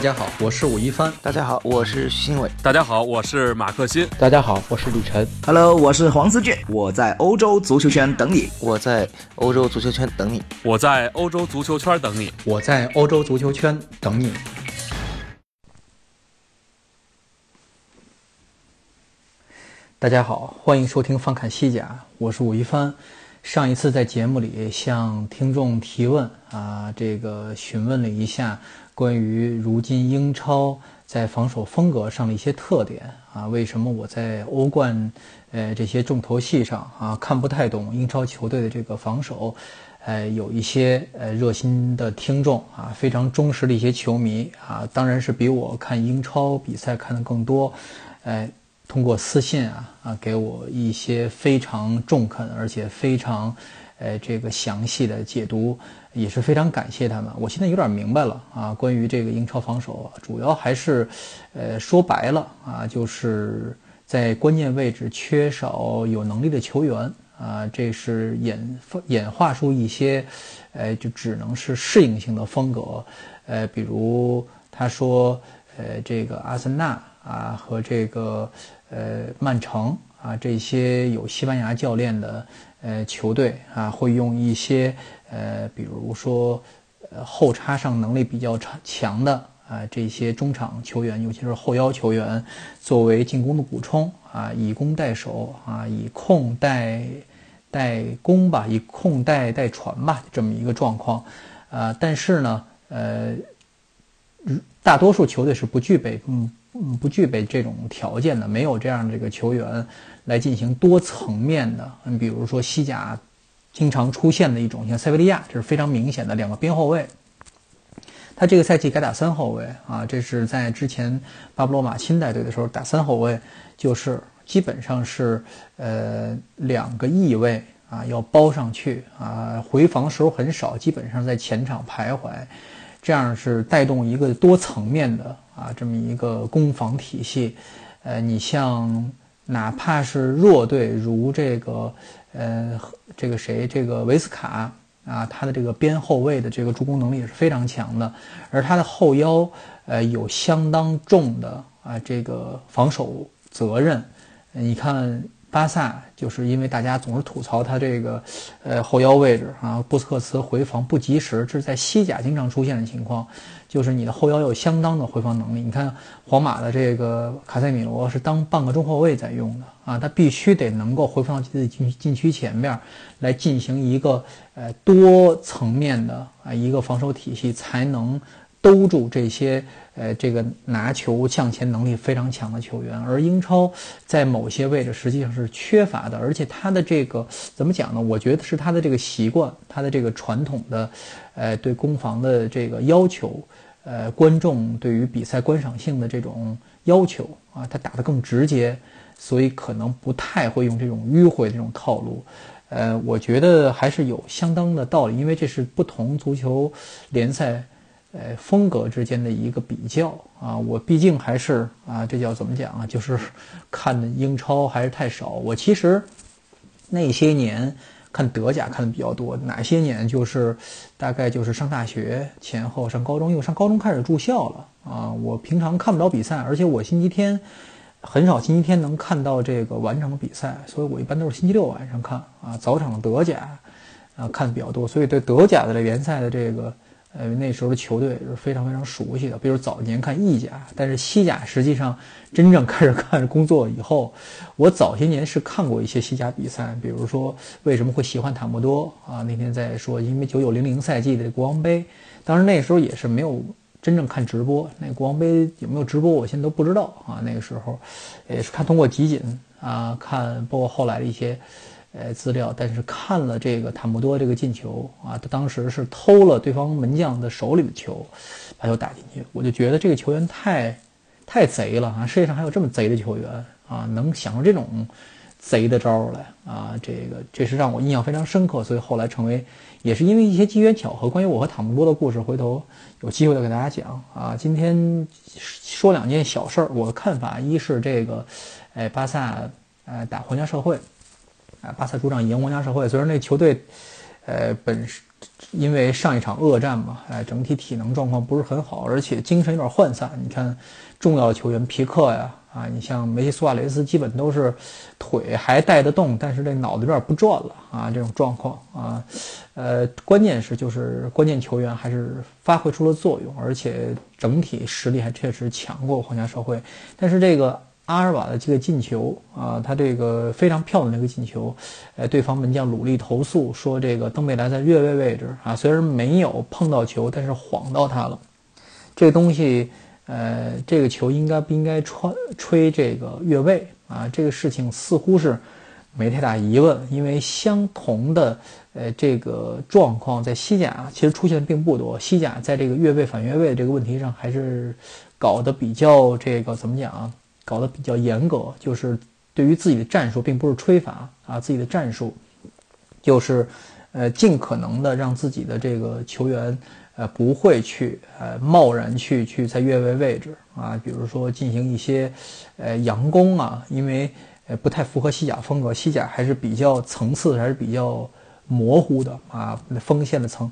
大家好，我是武一帆。大家好，我是徐新伟。大家好，我是马克新。大家好，我是李晨。Hello，我是黄思俊。我在欧洲足球圈等你。我在欧洲足球圈等你。我在欧洲足球圈等你。我在欧洲足球圈等你。大家好，欢迎收听翻看西甲，我是武一帆。上一次在节目里向听众提问啊，这个询问了一下。关于如今英超在防守风格上的一些特点啊，为什么我在欧冠呃这些重头戏上啊看不太懂英超球队的这个防守？呃，有一些呃热心的听众啊，非常忠实的一些球迷啊，当然是比我看英超比赛看的更多，呃，通过私信啊啊给我一些非常中肯而且非常呃这个详细的解读。也是非常感谢他们。我现在有点明白了啊，关于这个英超防守，主要还是，呃，说白了啊，就是在关键位置缺少有能力的球员啊，这是演演化出一些，呃，就只能是适应性的风格，呃，比如他说，呃，这个阿森纳啊和这个呃曼城啊这些有西班牙教练的呃球队啊，会用一些。呃，比如说，呃，后插上能力比较强的啊，这些中场球员，尤其是后腰球员，作为进攻的补充啊，以攻代守啊，以控代代攻吧，以控代代传吧，这么一个状况。啊，但是呢，呃，大多数球队是不具备，嗯嗯，不具备这种条件的，没有这样的这个球员来进行多层面的。你比如说西甲。经常出现的一种，像塞维利亚，这是非常明显的两个边后卫。他这个赛季改打三后卫啊，这是在之前巴布罗马钦带队的时候打三后卫，就是基本上是呃两个翼位啊要包上去啊，回防时候很少，基本上在前场徘徊，这样是带动一个多层面的啊这么一个攻防体系。呃，你像哪怕是弱队如这个。呃，这个谁，这个维斯卡啊，他的这个边后卫的这个助攻能力也是非常强的，而他的后腰，呃，有相当重的啊这个防守责任。你看巴萨，就是因为大家总是吐槽他这个，呃，后腰位置啊，布斯克茨回防不及时，这是在西甲经常出现的情况。就是你的后腰有相当的回防能力。你看皇马的这个卡塞米罗是当半个中后卫在用的啊，他必须得能够回防到自己禁禁区前面来进行一个呃多层面的啊一个防守体系，才能兜住这些呃这个拿球向前能力非常强的球员。而英超在某些位置实际上是缺乏的，而且他的这个怎么讲呢？我觉得是他的这个习惯，他的这个传统的呃对攻防的这个要求。呃，观众对于比赛观赏性的这种要求啊，他打得更直接，所以可能不太会用这种迂回这种套路。呃，我觉得还是有相当的道理，因为这是不同足球联赛呃风格之间的一个比较啊。我毕竟还是啊，这叫怎么讲啊？就是看的英超还是太少。我其实那些年。看德甲看的比较多，哪些年就是大概就是上大学前后，上高中，因为上高中开始住校了啊。我平常看不着比赛，而且我星期天很少星期天能看到这个完整的比赛，所以我一般都是星期六晚上看啊。早场德甲啊看的比较多，所以对德甲的联赛的这个。呃，那时候的球队是非常非常熟悉的，比如早年看意甲，但是西甲实际上真正开始 看工作以后，我早些年是看过一些西甲比赛，比如说为什么会喜欢塔莫多啊？那天在说，因为九九零零赛季的国王杯，当时那时候也是没有真正看直播，那国王杯有没有直播，我现在都不知道啊。那个时候也是看通过集锦啊，看包括后来的一些。呃，资料，但是看了这个塔木多这个进球啊，他当时是偷了对方门将的手里的球，把球打进去。我就觉得这个球员太，太贼了啊！世界上还有这么贼的球员啊，能想出这种贼的招来啊！这个这是让我印象非常深刻，所以后来成为，也是因为一些机缘巧合。关于我和塔木多的故事，回头有机会再给大家讲啊。今天说两件小事儿，我的看法，一是这个，哎，巴萨呃打皇家社会。啊，巴萨主场赢皇家社会，虽然那球队，呃，本身因为上一场恶战嘛，哎，整体体能状况不是很好，而且精神有点涣散。你看，重要的球员皮克呀，啊，你像梅西、苏亚雷斯，基本都是腿还带得动，但是这脑子有点不转了啊，这种状况啊，呃，关键是就是关键球员还是发挥出了作用，而且整体实力还确实强过皇家社会，但是这个。阿尔瓦的这个进球啊，他这个非常漂亮的一个进球，呃，对方门将鲁利投诉说这个登贝莱在越位位置啊，虽然没有碰到球，但是晃到他了。这个东西，呃，这个球应该不应该吹吹这个越位啊？这个事情似乎是没太大疑问，因为相同的呃这个状况在西甲其实出现并不多。西甲在这个越位反越位这个问题上还是搞得比较这个怎么讲啊？搞得比较严格，就是对于自己的战术，并不是吹罚啊，自己的战术就是，呃，尽可能的让自己的这个球员，呃，不会去呃贸然去去在越位位置啊，比如说进行一些呃佯攻啊，因为呃不太符合西甲风格，西甲还是比较层次还是比较模糊的啊，锋线的层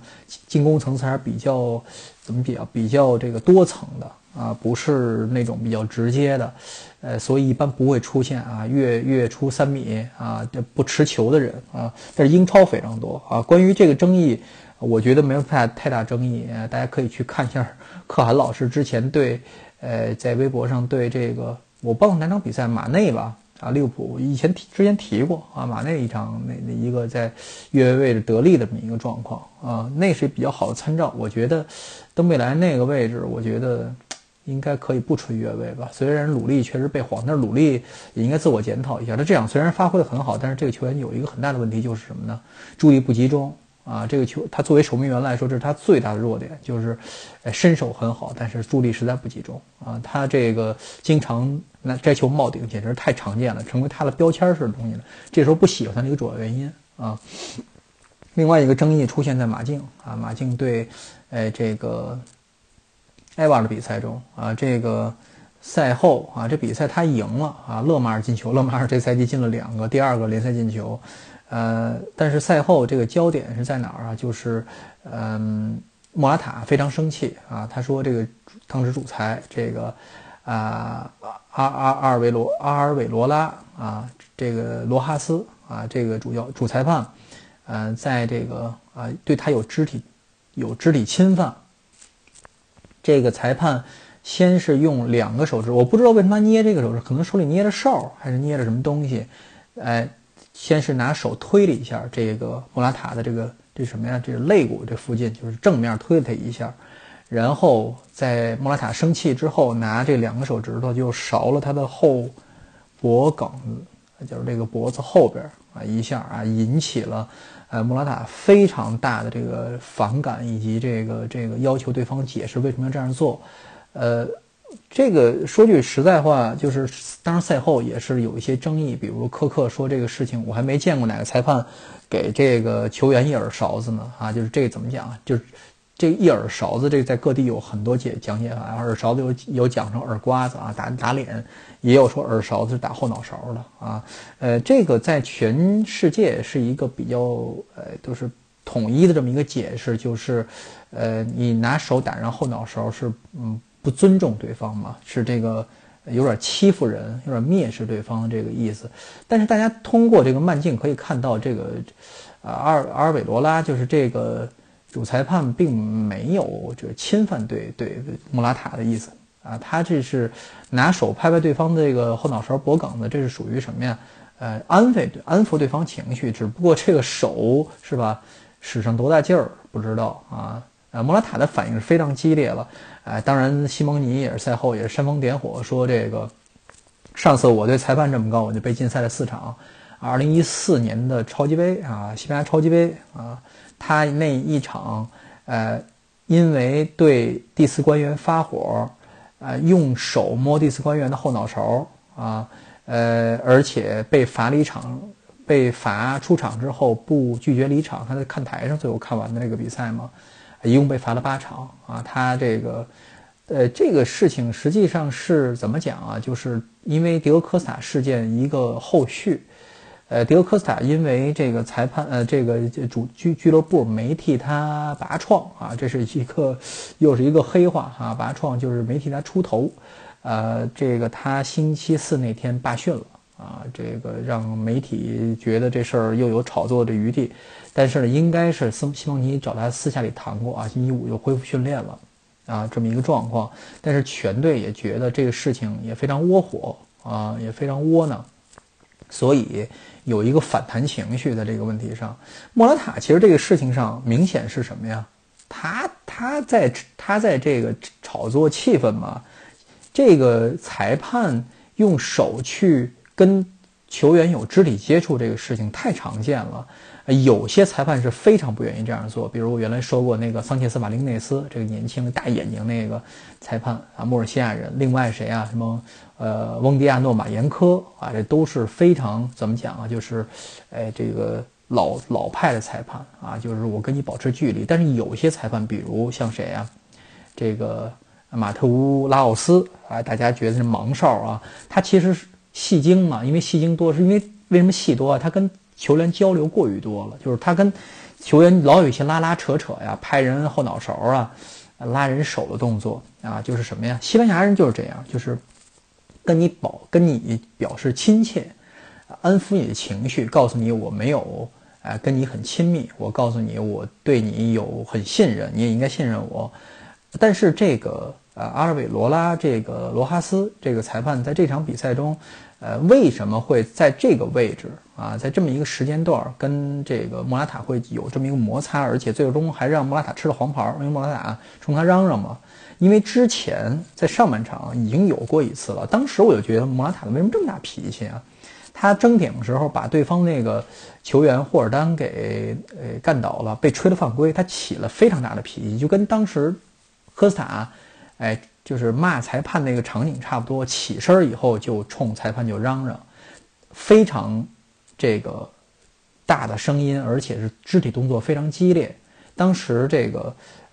进攻层次还是比较怎么比较比较这个多层的。啊，不是那种比较直接的，呃，所以一般不会出现啊越越出三米啊不持球的人啊。但是英超非常多啊。关于这个争议，我觉得没有太太大争议，大家可以去看一下可汗老师之前对，呃，在微博上对这个我忘了哪场比赛马内吧啊利物浦以前提之前提过啊马内一场那那一个在越位位置得力的这么一个状况啊，那是比较好的参照。我觉得登贝莱那个位置，我觉得。应该可以不吹越位吧？虽然鲁力确实被晃，但是鲁力也应该自我检讨一下。他这样虽然发挥的很好，但是这个球员有一个很大的问题就是什么呢？注意不集中啊！这个球他作为守门员来说，这是他最大的弱点，就是身手很好，但是注意力实在不集中啊！他这个经常那摘球冒顶，简直太常见了，成为他的标签式的东西了。这时候不喜欢他的一个主要原因啊。另外一个争议出现在马竞啊，马竞对，哎这个。埃瓦的比赛中啊，这个赛后啊，这比赛他赢了啊，勒马尔进球，勒马尔这赛季进了两个，第二个联赛进球，呃，但是赛后这个焦点是在哪儿啊？就是，嗯，莫拉塔非常生气啊，他说这个当时主裁这个啊阿阿阿尔维罗阿尔韦罗拉啊，这个罗哈斯啊，这个主要主裁判，嗯，在这个啊对他有肢体有肢体侵犯。这个裁判先是用两个手指，我不知道为什么捏这个手指，可能手里捏着哨还是捏着什么东西，哎，先是拿手推了一下这个莫拉塔的这个这什么呀？这个肋骨这附近，就是正面推了他一下，然后在莫拉塔生气之后，拿这两个手指头就勺了他的后脖梗子，就是这个脖子后边啊一下啊，引起了。呃，莫拉塔非常大的这个反感，以及这个这个要求对方解释为什么要这样做。呃，这个说句实在话，就是当然赛后也是有一些争议，比如科克说这个事情我还没见过哪个裁判给这个球员一耳勺子呢啊，就是这个怎么讲？就是。这一耳勺子，这个在各地有很多解讲解法。耳勺子有有讲成耳刮子啊，打打脸，也有说耳勺子是打后脑勺的啊。呃，这个在全世界是一个比较呃都是统一的这么一个解释，就是呃你拿手打人后脑勺是嗯不尊重对方嘛，是这个有点欺负人，有点蔑视对方的这个意思。但是大家通过这个慢镜可以看到，这个啊阿尔阿尔韦罗拉就是这个。主裁判并没有这个侵犯对对莫拉塔的意思啊，他这是拿手拍拍对方这个后脑勺脖梗子，这是属于什么呀？呃，安慰安抚对方情绪，只不过这个手是吧，使上多大劲儿不知道啊。呃，莫拉塔的反应是非常激烈了，哎，当然西蒙尼也是赛后也是煽风点火，说这个上次我对裁判这么高，我就被禁赛了四场。二零一四年的超级杯啊，西班牙超级杯啊。他那一场，呃，因为对第四官员发火，呃，用手摸第四官员的后脑勺啊，呃，而且被罚离场，被罚出场之后不拒绝离场，他在看台上最后看完的那个比赛嘛，一共被罚了八场啊。他这个，呃，这个事情实际上是怎么讲啊？就是因为迪欧科斯塔事件一个后续。呃，迪欧科斯塔因为这个裁判，呃，这个主俱俱乐部没替他拔创啊，这是一个又是一个黑话啊，拔创就是没替他出头，呃，这个他星期四那天罢训了啊，这个让媒体觉得这事儿又有炒作的余地，但是呢，应该是斯西蒙尼找他私下里谈过啊，星期五又恢复训练了啊，这么一个状况，但是全队也觉得这个事情也非常窝火啊，也非常窝囊。所以有一个反弹情绪的这个问题上，莫拉塔其实这个事情上明显是什么呀？他他在他在这个炒作气氛嘛？这个裁判用手去跟球员有肢体接触这个事情太常见了。有些裁判是非常不愿意这样做，比如我原来说过那个桑切斯·马林内斯，这个年轻的大眼睛那个裁判啊，莫尔西亚人。另外谁啊？什么呃，翁迪亚诺·马延科啊，这都是非常怎么讲啊？就是，哎，这个老老派的裁判啊，就是我跟你保持距离。但是有些裁判，比如像谁啊？这个马特乌拉奥斯啊，大家觉得是盲哨啊，他其实是戏精嘛，因为戏精多，是因为为什么戏多啊？他跟球员交流过于多了，就是他跟球员老有一些拉拉扯扯呀，拍人后脑勺啊，拉人手的动作啊，就是什么呀？西班牙人就是这样，就是跟你保跟你表示亲切，安抚你的情绪，告诉你我没有哎跟你很亲密，我告诉你我对你有很信任，你也应该信任我。但是这个呃阿尔韦罗拉这个罗哈斯这个裁判在这场比赛中。呃，为什么会在这个位置啊，在这么一个时间段跟这个莫拉塔会有这么一个摩擦，而且最终还让莫拉塔吃了黄牌？因为莫拉塔冲他嚷嚷嘛。因为之前在上半场已经有过一次了，当时我就觉得莫拉塔为什么这么大脾气啊？他争顶的时候把对方那个球员霍尔丹给呃干倒了，被吹了犯规，他起了非常大的脾气，就跟当时科斯塔，哎。就是骂裁判那个场景差不多，起身以后就冲裁判就嚷嚷，非常这个大的声音，而且是肢体动作非常激烈。当时这个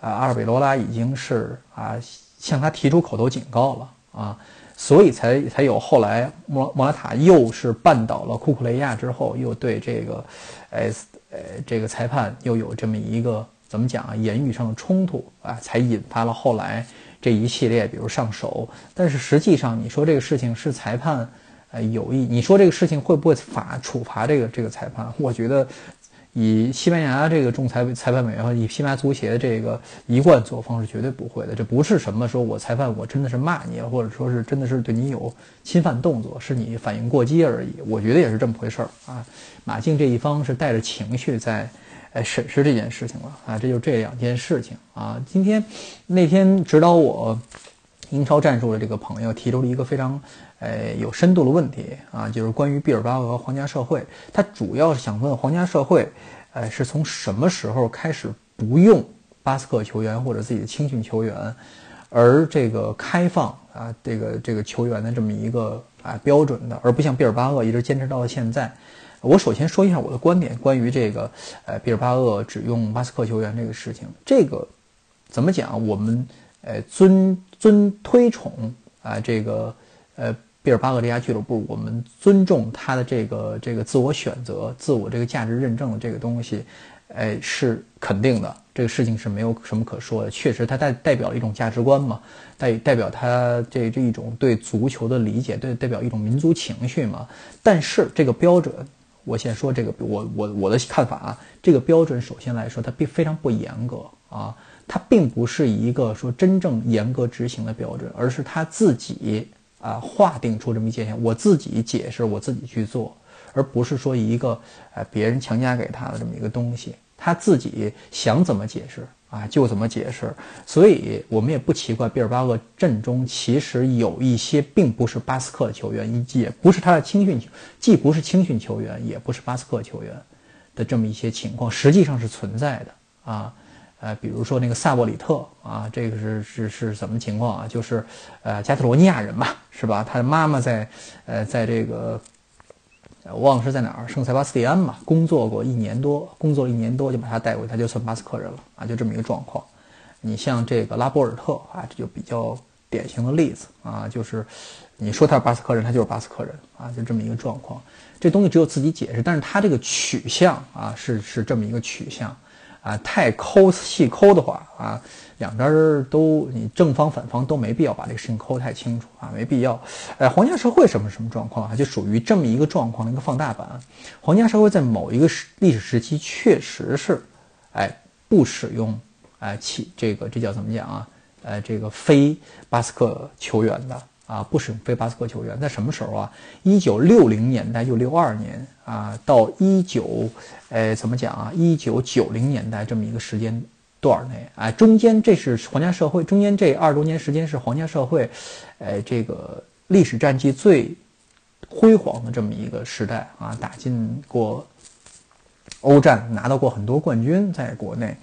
啊阿尔贝罗拉已经是啊向他提出口头警告了啊，所以才才有后来莫莫拉塔又是绊倒了库库雷亚之后，又对这个呃呃这个裁判又有这么一个怎么讲啊言语上的冲突啊，才引发了后来。这一系列，比如上手，但是实际上，你说这个事情是裁判，呃，有意？你说这个事情会不会罚处罚这个这个裁判？我觉得，以西班牙这个仲裁裁判委员会，以西班牙足协这个一贯作风是绝对不会的。这不是什么说我裁判我真的是骂你，或者说是真的是对你有侵犯动作，是你反应过激而已。我觉得也是这么回事儿啊。马竞这一方是带着情绪在。来，审视这件事情了啊，这就这两件事情啊。今天那天指导我英超战术的这个朋友提出了一个非常呃有深度的问题啊，就是关于毕尔巴鄂和皇家社会，他主要是想问皇家社会，呃，是从什么时候开始不用巴斯克球员或者自己的青训球员，而这个开放啊这个这个球员的这么一个啊标准的，而不像毕尔巴鄂一直坚持到了现在。我首先说一下我的观点，关于这个，呃，毕尔巴鄂只用巴斯克球员这个事情，这个怎么讲？我们呃尊尊推崇啊，这个呃毕尔巴鄂这家俱乐部，我们尊重他的这个这个自我选择、自我这个价值认证的这个东西，哎，是肯定的。这个事情是没有什么可说的，确实他代代表了一种价值观嘛，代代表他这这一种对足球的理解，对代表一种民族情绪嘛。但是这个标准。我先说这个，我我我的看法啊，这个标准首先来说，它并非常不严格啊，它并不是一个说真正严格执行的标准，而是他自己啊划定出这么一界限，我自己解释，我自己去做，而不是说一个呃别人强加给他的这么一个东西，他自己想怎么解释。啊，就怎么解释？所以我们也不奇怪，毕尔巴鄂阵中其实有一些并不是巴斯克球员，也不是他的青训，既不是青训球员，也不是巴斯克球员的这么一些情况，实际上是存在的啊。呃，比如说那个萨沃里特啊，这个是是是什么情况啊？就是呃加特罗尼亚人嘛，是吧？他的妈妈在呃在这个。我忘了是在哪儿，圣塞巴斯蒂安嘛，工作过一年多，工作了一年多就把他带回去，他就算巴斯克人了啊，就这么一个状况。你像这个拉波尔特啊，这就比较典型的例子啊，就是你说他是巴斯克人，他就是巴斯克人啊，就这么一个状况。这东西只有自己解释，但是他这个取向啊，是是这么一个取向啊，太抠细抠的话啊。两边都，你正方反方都没必要把这个事情抠太清楚啊，没必要。呃，皇家社会什么什么状况啊？就属于这么一个状况的一个放大版。皇家社会在某一个时历史时期确实是，哎，不使用，哎，起这个这叫怎么讲啊？呃，这个非巴斯克球员的啊，不使用非巴斯克球员，在什么时候啊？一九六零年代就六二年啊，到一九，呃，怎么讲啊？一九九零年代这么一个时间。段内，哎，中间这是皇家社会，中间这二十多年时间是皇家社会，哎，这个历史战绩最辉煌的这么一个时代啊，打进过欧战，拿到过很多冠军，在国内，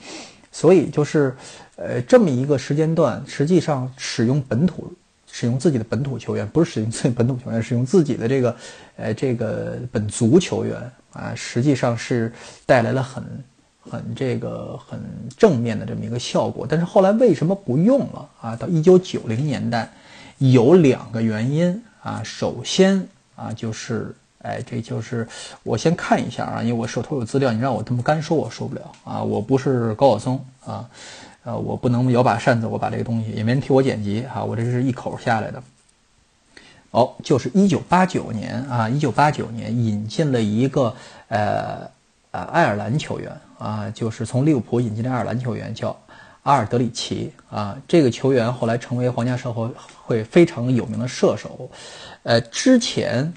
所以就是呃这么一个时间段，实际上使用本土，使用自己的本土球员，不是使用自己本土球员，使用自己的这个呃这个本族球员啊，实际上是带来了很。很这个很正面的这么一个效果，但是后来为什么不用了啊？到一九九零年代，有两个原因啊。首先啊，就是哎，这就是我先看一下啊，因为我手头有资料，你让我这么干说，我说不了啊。我不是高晓松啊，呃，我不能摇把扇子，我把这个东西也没人替我剪辑啊，我这是一口下来的。哦，就是一九八九年啊，一九八九年引进了一个呃。呃，爱尔兰球员啊，就是从利物浦引进的爱尔兰球员，叫阿尔德里奇啊。这个球员后来成为皇家社会会非常有名的射手。呃，之前，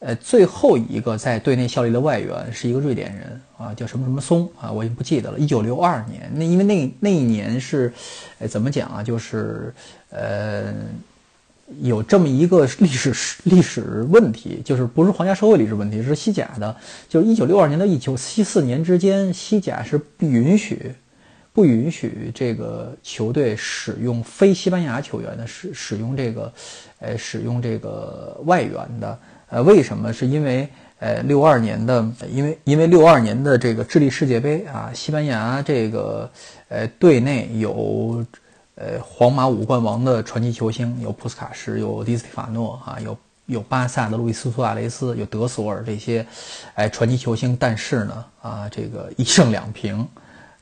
呃，最后一个在队内效力的外援是一个瑞典人啊，叫什么什么松啊，我已经不记得了。一九六二年，那因为那那一年是，呃，怎么讲啊？就是，呃。有这么一个历史历史问题，就是不是皇家社会历史问题，是西甲的。就是一九六二年到一九七四年之间，西甲是不允许不允许这个球队使用非西班牙球员的，使使用这个，呃，使用这个外援的。呃，为什么？是因为呃六二年的，因为因为六二年的这个智利世界杯啊，西班牙这个呃队内有。呃，皇马五冠王的传奇球星有普斯卡什，有迪斯蒂法诺啊，有有巴萨的路易斯苏亚雷斯，有德索尔这些，哎，传奇球星。但是呢，啊，这个一胜两平，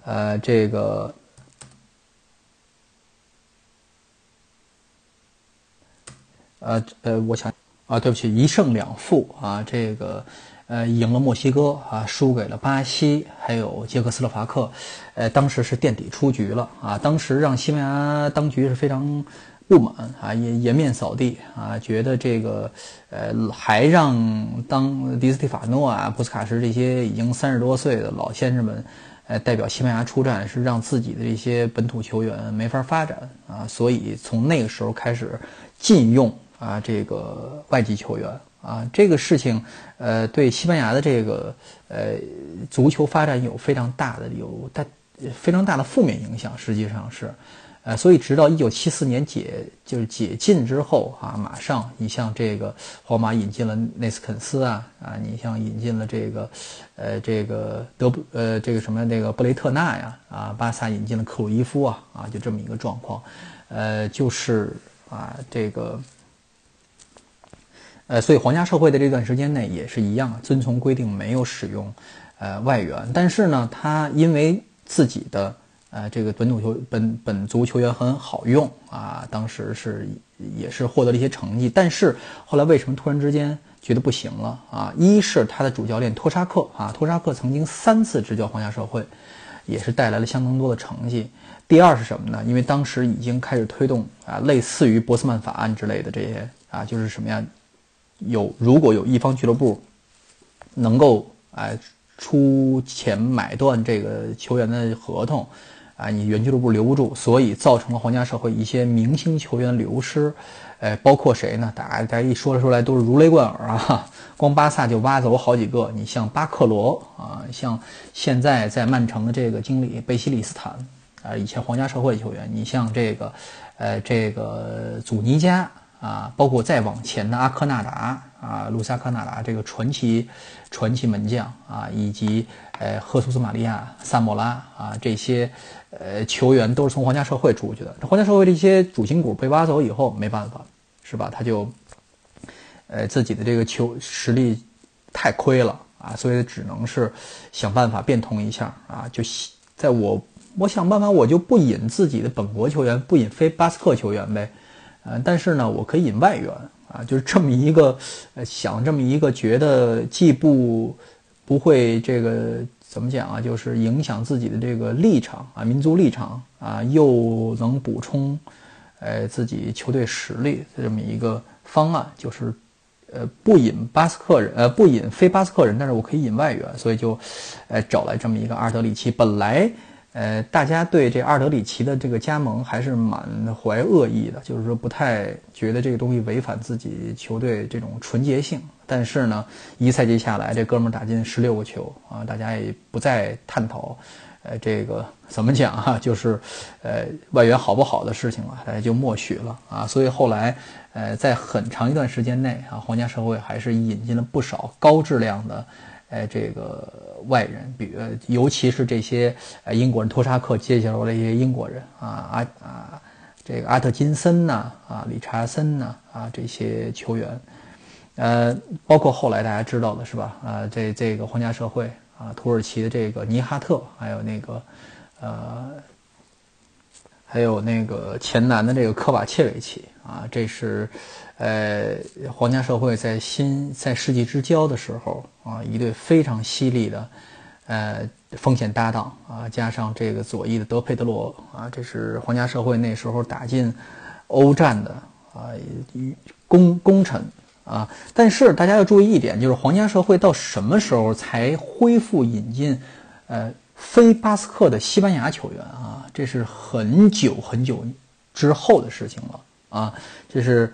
呃，这个，呃呃，我想啊，对不起，一胜两负啊，这个。呃，赢了墨西哥啊，输给了巴西，还有捷克斯洛伐克，呃，当时是垫底出局了啊。当时让西班牙当局是非常不满啊，颜颜面扫地啊，觉得这个呃，还让当迪斯蒂法诺啊、布斯卡什这些已经三十多岁的老先生们，呃，代表西班牙出战，是让自己的这些本土球员没法发展啊。所以从那个时候开始禁用啊这个外籍球员。啊，这个事情，呃，对西班牙的这个呃足球发展有非常大的有大非常大的负面影响，实际上是，呃，所以直到一九七四年解就是解禁之后啊，马上你像这个皇马引进了内斯肯斯啊啊，你像引进了这个呃这个德布呃这个什么那个布雷特纳呀啊，巴萨引进了克鲁伊夫啊啊，就这么一个状况，呃，就是啊这个。呃，所以皇家社会的这段时间内也是一样，遵从规定没有使用，呃，外援。但是呢，他因为自己的呃这个本土球本本族球员很好用啊，当时是也是获得了一些成绩。但是后来为什么突然之间觉得不行了啊？一是他的主教练托沙克啊，托沙克曾经三次执教皇家社会，也是带来了相当多的成绩。第二是什么呢？因为当时已经开始推动啊，类似于波斯曼法案之类的这些啊，就是什么呀？有如果有一方俱乐部能够哎出钱买断这个球员的合同，啊，你原俱乐部留不住，所以造成了皇家社会一些明星球员流失，哎，包括谁呢？大家大家一说出来都是如雷贯耳啊！光巴萨就挖走好几个，你像巴克罗啊，像现在在曼城的这个经理贝西里斯坦啊，以前皇家社会球员，你像这个呃这个祖尼加。啊，包括再往前的阿科纳达啊，卢萨克纳达这个传奇传奇门将啊，以及呃赫苏斯玛利亚萨莫拉啊这些呃球员都是从皇家社会出去的。皇家社会这些主心骨被挖走以后，没办法，是吧？他就呃自己的这个球实力太亏了啊，所以只能是想办法变通一下啊，就在我我想办法，我就不引自己的本国球员，不引非巴斯克球员呗。呃，但是呢，我可以引外援啊，就是这么一个，呃，想这么一个，觉得既不不会这个怎么讲啊，就是影响自己的这个立场啊，民族立场啊，又能补充，呃，自己球队实力这么一个方案，就是，呃，不引巴斯克人，呃，不引非巴斯克人，但是我可以引外援，所以就，呃，找来这么一个阿尔德里奇，本来。呃，大家对这阿尔德里奇的这个加盟还是满怀恶意的，就是说不太觉得这个东西违反自己球队这种纯洁性。但是呢，一赛季下来，这哥们儿打进十六个球啊，大家也不再探讨，呃，这个怎么讲啊，就是呃外援好不好的事情了，大家就默许了啊。所以后来，呃，在很长一段时间内啊，皇家社会还是引进了不少高质量的。哎，这个外人，比呃，尤其是这些呃英国人，托沙克接下来的一些英国人啊，阿啊，这个阿特金森呐，啊，理查森呐，啊，这些球员，呃，包括后来大家知道的是吧？啊，这这个皇家社会啊，土耳其的这个尼哈特，还有那个呃，还有那个前南的这个科瓦切维奇啊，这是。呃，皇家社会在新在世纪之交的时候啊，一对非常犀利的呃锋线搭档啊，加上这个左翼的德佩德罗啊，这是皇家社会那时候打进欧战的啊功功臣啊。但是大家要注意一点，就是皇家社会到什么时候才恢复引进呃非巴斯克的西班牙球员啊？这是很久很久之后的事情了啊，这是。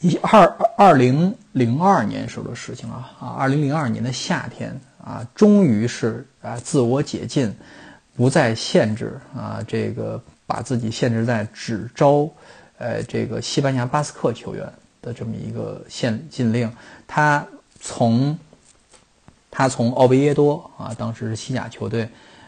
一二二零零二年时候的事情啊啊，二零零二年的夏天啊，终于是啊自我解禁，不再限制啊这个把自己限制在只招呃这个西班牙巴斯克球员的这么一个限禁令。他从他从奥维耶多啊，当时是西甲球队，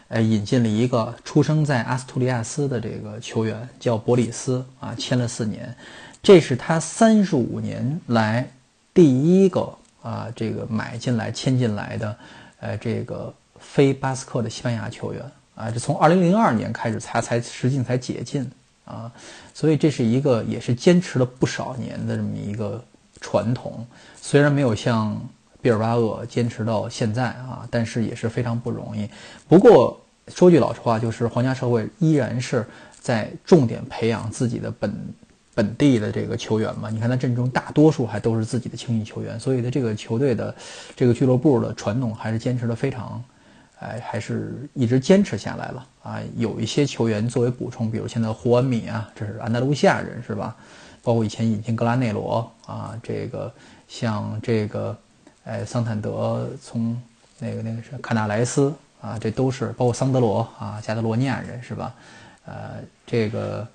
呃引进了一个出生在阿斯图里亚斯的这个球员，叫博里斯啊，签了四年。这是他三十五年来第一个啊，这个买进来、签进来的，呃，这个非巴斯克的西班牙球员啊，这从二零零二年开始，他才实际才解禁啊，所以这是一个也是坚持了不少年的这么一个传统。虽然没有像毕尔巴鄂坚持到现在啊，但是也是非常不容易。不过说句老实话，就是皇家社会依然是在重点培养自己的本。本地的这个球员嘛，你看他阵中大多数还都是自己的青训球员，所以他这个球队的这个俱乐部的传统还是坚持的非常，哎，还是一直坚持下来了啊。有一些球员作为补充，比如现在胡安米啊，这是安达卢西亚人是吧？包括以前引进格拉内罗啊，这个像这个，哎，桑坦德从那个那个是卡纳莱斯啊，这都是包括桑德罗啊，加德罗尼亚人是吧？呃，这个。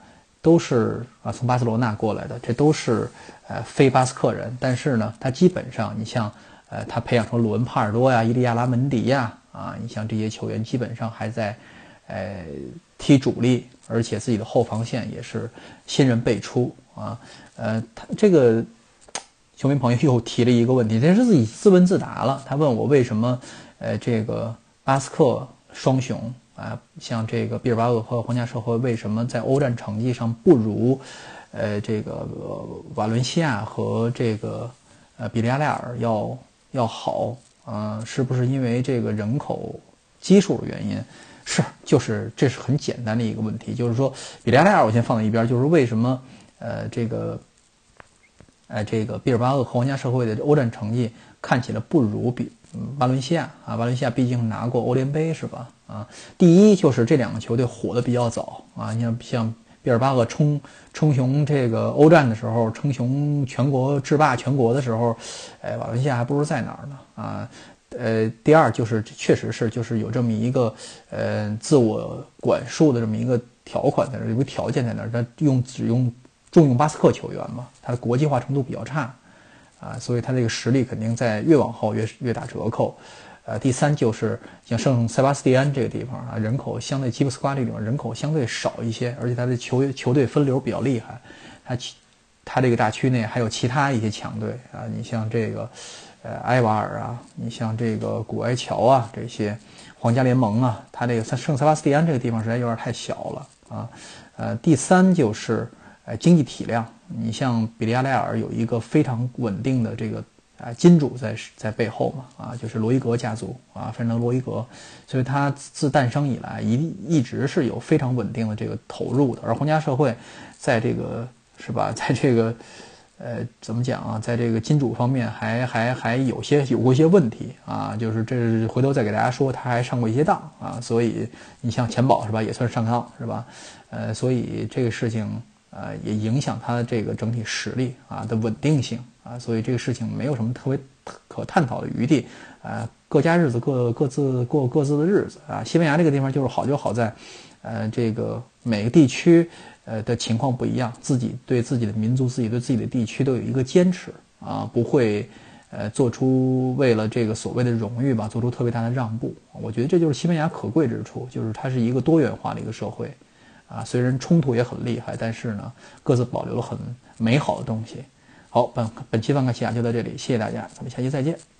都是啊，从巴塞罗那过来的，这都是呃非巴斯克人。但是呢，他基本上，你像呃，他培养出鲁文帕尔多呀、伊利亚拉门迪呀啊，你像这些球员，基本上还在呃踢主力，而且自己的后防线也是新人辈出啊。呃，他这个球迷朋友又提了一个问题，这是自己自问自答了。他问我为什么呃这个巴斯克双雄。啊，像这个毕尔巴鄂和皇家社会为什么在欧战成绩上不如，呃，这个瓦伦西亚和这个呃比利亚雷尔要要好？嗯，是不是因为这个人口基数的原因？是，就是这是很简单的一个问题，就是说比利亚雷尔我先放在一边，就是为什么呃这个，呃这个毕尔巴鄂和皇家社会的欧战成绩看起来不如比巴伦西亚啊？巴伦西亚毕竟拿过欧联杯是吧？啊，第一就是这两个球队火的比较早啊，你像像毕尔巴鄂称称雄这个欧战的时候，称雄全国制霸全国的时候，哎，瓦伦西亚还不如在哪儿呢啊？呃，第二就是确实是就是有这么一个呃自我管束的这么一个条款在那儿，有个条件在那儿，他用只用重用巴斯克球员嘛，他的国际化程度比较差啊，所以他这个实力肯定在越往后越越打折扣。呃，第三就是像圣塞巴斯蒂安这个地方啊，人口相对基普斯瓜这种人口相对少一些，而且它的球球队分流比较厉害，它它这个大区内还有其他一些强队啊，你像这个呃埃瓦尔啊，你像这个古埃乔啊这些皇家联盟啊，它这个圣塞巴斯蒂安这个地方实在有点太小了啊。呃，第三就是呃经济体量，你像比利亚雷尔有一个非常稳定的这个。啊，金主在在背后嘛，啊，就是罗伊格家族啊，范德罗伊格，所以他自诞生以来一一直是有非常稳定的这个投入的。而皇家社会，在这个是吧，在这个呃怎么讲啊，在这个金主方面还还还有些有过一些问题啊，就是这回头再给大家说，他还上过一些当啊，所以你像钱宝是吧，也算上当是吧？呃，所以这个事情呃也影响他的这个整体实力啊的稳定性。啊，所以这个事情没有什么特别可探讨的余地，啊，各家日子各各自过各自的日子啊。西班牙这个地方就是好就好在，呃，这个每个地区呃的情况不一样，自己对自己的民族、自己对自己的地区都有一个坚持啊，不会呃做出为了这个所谓的荣誉吧，做出特别大的让步。我觉得这就是西班牙可贵之处，就是它是一个多元化的一个社会，啊，虽然冲突也很厉害，但是呢，各自保留了很美好的东西。好，本本期《万科西亚》就到这里，谢谢大家，咱们下期再见。